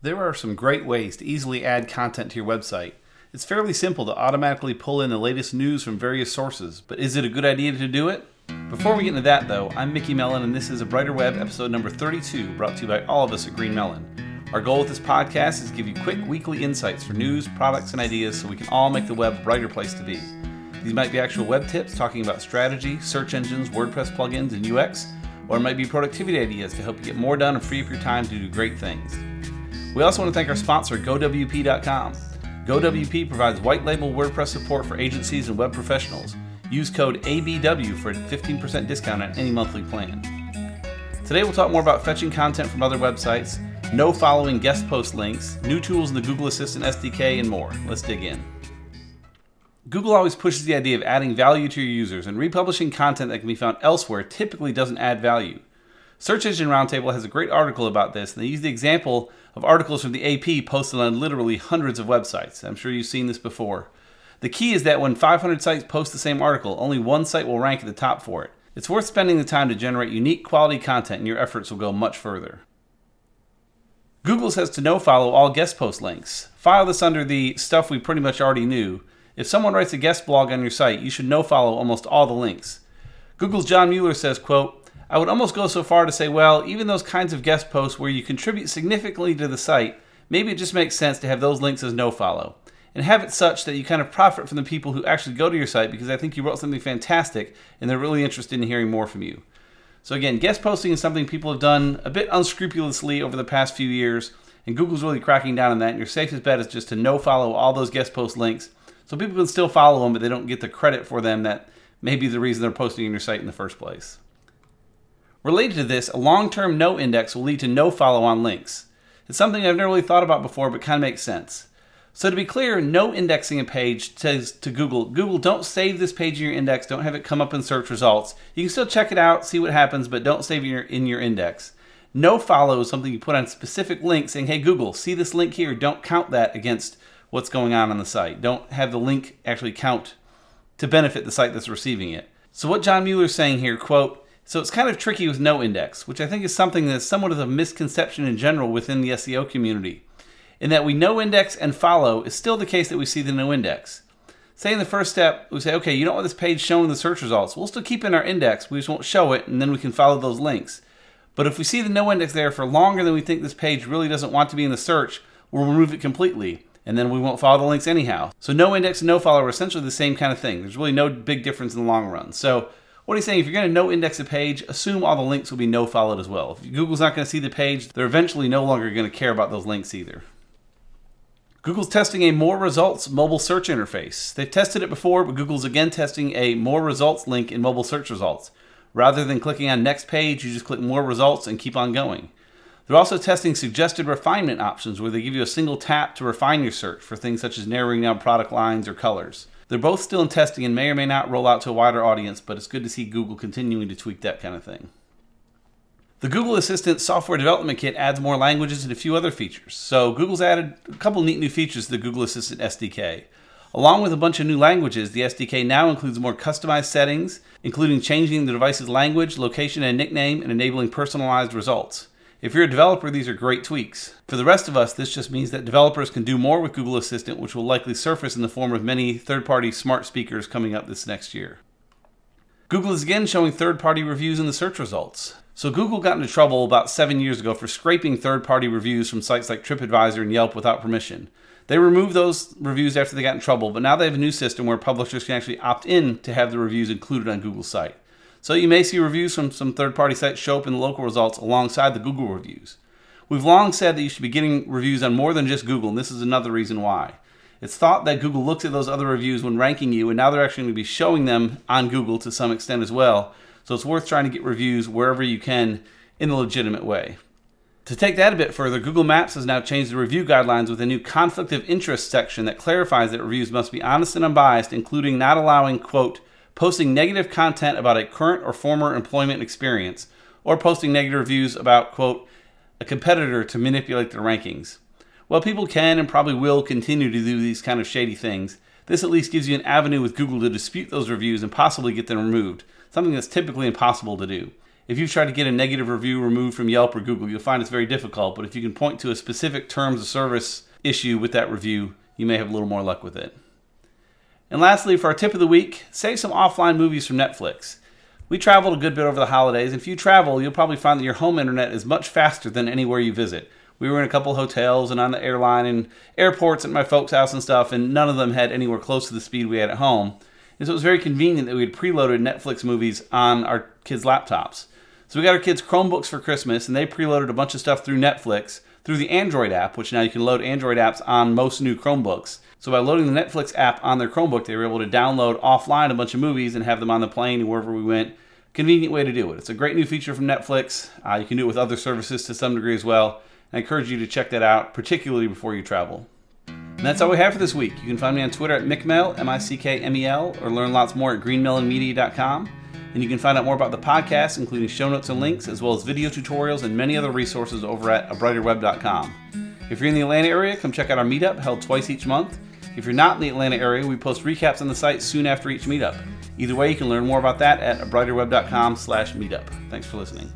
There are some great ways to easily add content to your website. It's fairly simple to automatically pull in the latest news from various sources, but is it a good idea to do it? Before we get into that, though, I'm Mickey Mellen, and this is a Brighter Web episode number 32, brought to you by all of us at GreenMellen. Our goal with this podcast is to give you quick weekly insights for news, products, and ideas so we can all make the web a brighter place to be. These might be actual web tips talking about strategy, search engines, WordPress plugins, and UX, or it might be productivity ideas to help you get more done and free up your time to do great things. We also want to thank our sponsor, GoWP.com. GoWP provides white label WordPress support for agencies and web professionals. Use code ABW for a 15% discount on any monthly plan. Today we'll talk more about fetching content from other websites, no following guest post links, new tools in the Google Assistant SDK, and more. Let's dig in. Google always pushes the idea of adding value to your users, and republishing content that can be found elsewhere typically doesn't add value. Search Engine Roundtable has a great article about this, and they use the example of articles from the AP posted on literally hundreds of websites. I'm sure you've seen this before. The key is that when 500 sites post the same article, only one site will rank at the top for it. It's worth spending the time to generate unique quality content, and your efforts will go much further. Google says to no follow all guest post links. File this under the stuff we pretty much already knew. If someone writes a guest blog on your site, you should no follow almost all the links. Google's John Mueller says, quote, I would almost go so far to say, well, even those kinds of guest posts where you contribute significantly to the site, maybe it just makes sense to have those links as no follow. And have it such that you kind of profit from the people who actually go to your site because I think you wrote something fantastic and they're really interested in hearing more from you. So, again, guest posting is something people have done a bit unscrupulously over the past few years, and Google's really cracking down on that. And your safest bet is just to no follow all those guest post links so people can still follow them, but they don't get the credit for them that may be the reason they're posting on your site in the first place. Related to this, a long term no index will lead to no follow on links. It's something I've never really thought about before, but kind of makes sense. So, to be clear, no indexing a page says to Google, Google, don't save this page in your index, don't have it come up in search results. You can still check it out, see what happens, but don't save it in your, in your index. No follow is something you put on specific links saying, hey, Google, see this link here. Don't count that against what's going on on the site. Don't have the link actually count to benefit the site that's receiving it. So, what John Mueller is saying here, quote, so it's kind of tricky with no index, which I think is something that's somewhat of a misconception in general within the SEO community. In that we no index and follow is still the case that we see the no index. Say in the first step, we say, okay, you don't want this page showing the search results. We'll still keep in our index, we just won't show it, and then we can follow those links. But if we see the no index there for longer than we think this page really doesn't want to be in the search, we'll remove it completely, and then we won't follow the links anyhow. So no index and no follow are essentially the same kind of thing. There's really no big difference in the long run. So what he's saying, if you're going to no index a page, assume all the links will be no followed as well. If Google's not going to see the page, they're eventually no longer going to care about those links either. Google's testing a more results mobile search interface. They've tested it before, but Google's again testing a more results link in mobile search results. Rather than clicking on next page, you just click more results and keep on going. They're also testing suggested refinement options where they give you a single tap to refine your search for things such as narrowing down product lines or colors. They're both still in testing and may or may not roll out to a wider audience, but it's good to see Google continuing to tweak that kind of thing. The Google Assistant Software Development Kit adds more languages and a few other features. So, Google's added a couple neat new features to the Google Assistant SDK. Along with a bunch of new languages, the SDK now includes more customized settings, including changing the device's language, location, and nickname, and enabling personalized results. If you're a developer, these are great tweaks. For the rest of us, this just means that developers can do more with Google Assistant, which will likely surface in the form of many third party smart speakers coming up this next year. Google is again showing third party reviews in the search results. So, Google got into trouble about seven years ago for scraping third party reviews from sites like TripAdvisor and Yelp without permission. They removed those reviews after they got in trouble, but now they have a new system where publishers can actually opt in to have the reviews included on Google's site. So you may see reviews from some third party sites show up in the local results alongside the Google reviews. We've long said that you should be getting reviews on more than just Google, and this is another reason why. It's thought that Google looks at those other reviews when ranking you, and now they're actually going to be showing them on Google to some extent as well. So it's worth trying to get reviews wherever you can in a legitimate way. To take that a bit further, Google Maps has now changed the review guidelines with a new conflict of interest section that clarifies that reviews must be honest and unbiased, including not allowing, quote, posting negative content about a current or former employment experience, or posting negative reviews about, quote, a competitor to manipulate their rankings. While people can and probably will continue to do these kind of shady things, this at least gives you an avenue with Google to dispute those reviews and possibly get them removed, something that's typically impossible to do. If you've tried to get a negative review removed from Yelp or Google, you'll find it's very difficult, but if you can point to a specific terms of service issue with that review, you may have a little more luck with it. And lastly, for our tip of the week, save some offline movies from Netflix. We traveled a good bit over the holidays. If you travel, you'll probably find that your home internet is much faster than anywhere you visit. We were in a couple hotels and on the airline and airports at my folks' house and stuff, and none of them had anywhere close to the speed we had at home. And so it was very convenient that we had preloaded Netflix movies on our kids' laptops. So we got our kids Chromebooks for Christmas, and they preloaded a bunch of stuff through Netflix through the Android app, which now you can load Android apps on most new Chromebooks. So by loading the Netflix app on their Chromebook, they were able to download offline a bunch of movies and have them on the plane wherever we went. Convenient way to do it. It's a great new feature from Netflix. Uh, you can do it with other services to some degree as well. I encourage you to check that out, particularly before you travel. And that's all we have for this week. You can find me on Twitter at MickMel, M I C K M E L, or learn lots more at greenmellenmedia.com. And you can find out more about the podcast, including show notes and links, as well as video tutorials and many other resources over at abrighterweb.com. If you're in the Atlanta area, come check out our meetup held twice each month. If you're not in the Atlanta area, we post recaps on the site soon after each meetup. Either way, you can learn more about that at abrighterweb.com slash meetup. Thanks for listening.